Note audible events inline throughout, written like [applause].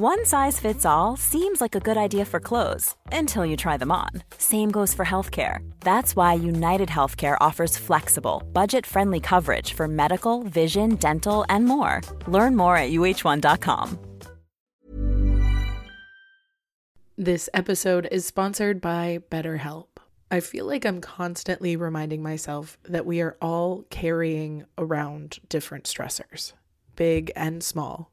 One size fits all seems like a good idea for clothes until you try them on. Same goes for healthcare. That's why United Healthcare offers flexible, budget friendly coverage for medical, vision, dental, and more. Learn more at uh1.com. This episode is sponsored by BetterHelp. I feel like I'm constantly reminding myself that we are all carrying around different stressors, big and small.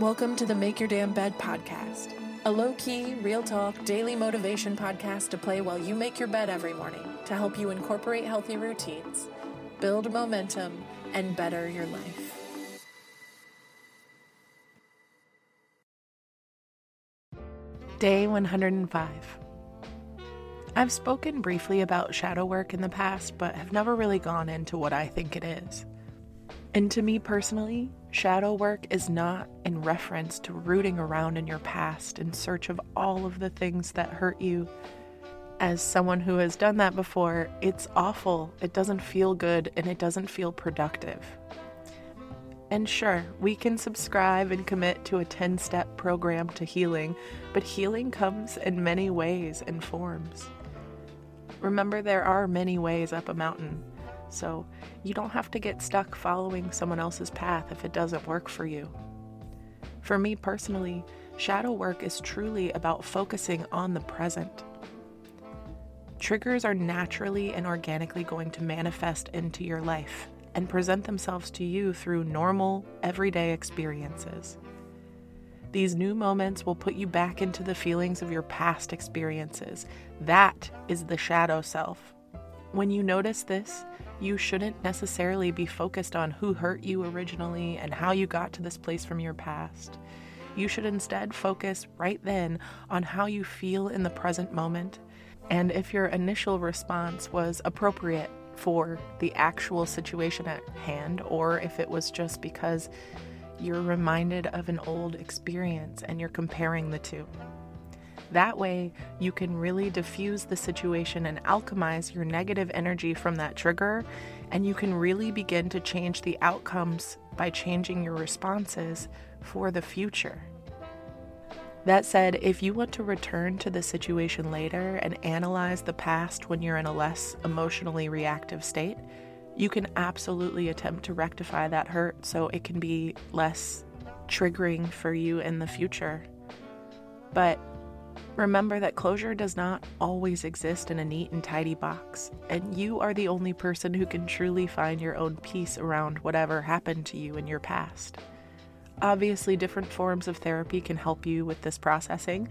Welcome to the Make Your Damn Bed podcast, a low key, real talk, daily motivation podcast to play while you make your bed every morning to help you incorporate healthy routines, build momentum, and better your life. Day 105. I've spoken briefly about shadow work in the past, but have never really gone into what I think it is. And to me personally, shadow work is not in reference to rooting around in your past in search of all of the things that hurt you. As someone who has done that before, it's awful, it doesn't feel good, and it doesn't feel productive. And sure, we can subscribe and commit to a 10 step program to healing, but healing comes in many ways and forms. Remember, there are many ways up a mountain, so you don't have to get stuck following someone else's path if it doesn't work for you. For me personally, shadow work is truly about focusing on the present. Triggers are naturally and organically going to manifest into your life and present themselves to you through normal, everyday experiences. These new moments will put you back into the feelings of your past experiences. That is the shadow self. When you notice this, you shouldn't necessarily be focused on who hurt you originally and how you got to this place from your past. You should instead focus right then on how you feel in the present moment and if your initial response was appropriate for the actual situation at hand, or if it was just because you're reminded of an old experience and you're comparing the two. That way, you can really diffuse the situation and alchemize your negative energy from that trigger, and you can really begin to change the outcomes by changing your responses for the future. That said, if you want to return to the situation later and analyze the past when you're in a less emotionally reactive state, you can absolutely attempt to rectify that hurt so it can be less triggering for you in the future. But remember that closure does not always exist in a neat and tidy box, and you are the only person who can truly find your own peace around whatever happened to you in your past. Obviously, different forms of therapy can help you with this processing,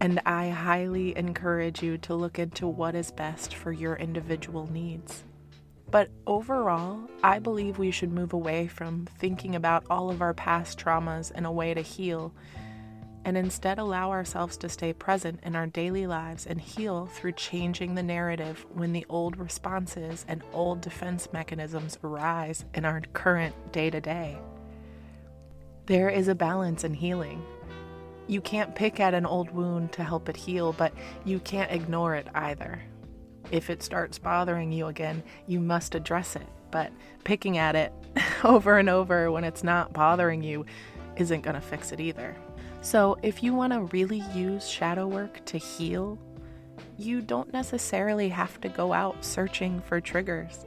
and I highly encourage you to look into what is best for your individual needs. But overall, I believe we should move away from thinking about all of our past traumas in a way to heal and instead allow ourselves to stay present in our daily lives and heal through changing the narrative when the old responses and old defense mechanisms arise in our current day to day. There is a balance in healing. You can't pick at an old wound to help it heal, but you can't ignore it either. If it starts bothering you again, you must address it, but picking at it [laughs] over and over when it's not bothering you isn't going to fix it either. So, if you want to really use shadow work to heal, you don't necessarily have to go out searching for triggers.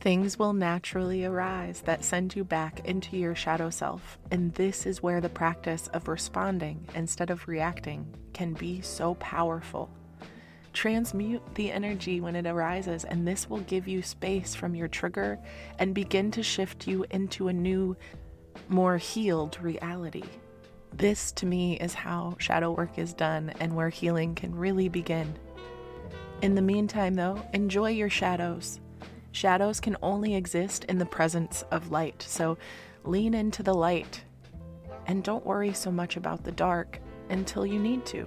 Things will naturally arise that send you back into your shadow self, and this is where the practice of responding instead of reacting can be so powerful. Transmute the energy when it arises, and this will give you space from your trigger and begin to shift you into a new, more healed reality. This, to me, is how shadow work is done and where healing can really begin. In the meantime, though, enjoy your shadows. Shadows can only exist in the presence of light, so lean into the light and don't worry so much about the dark until you need to.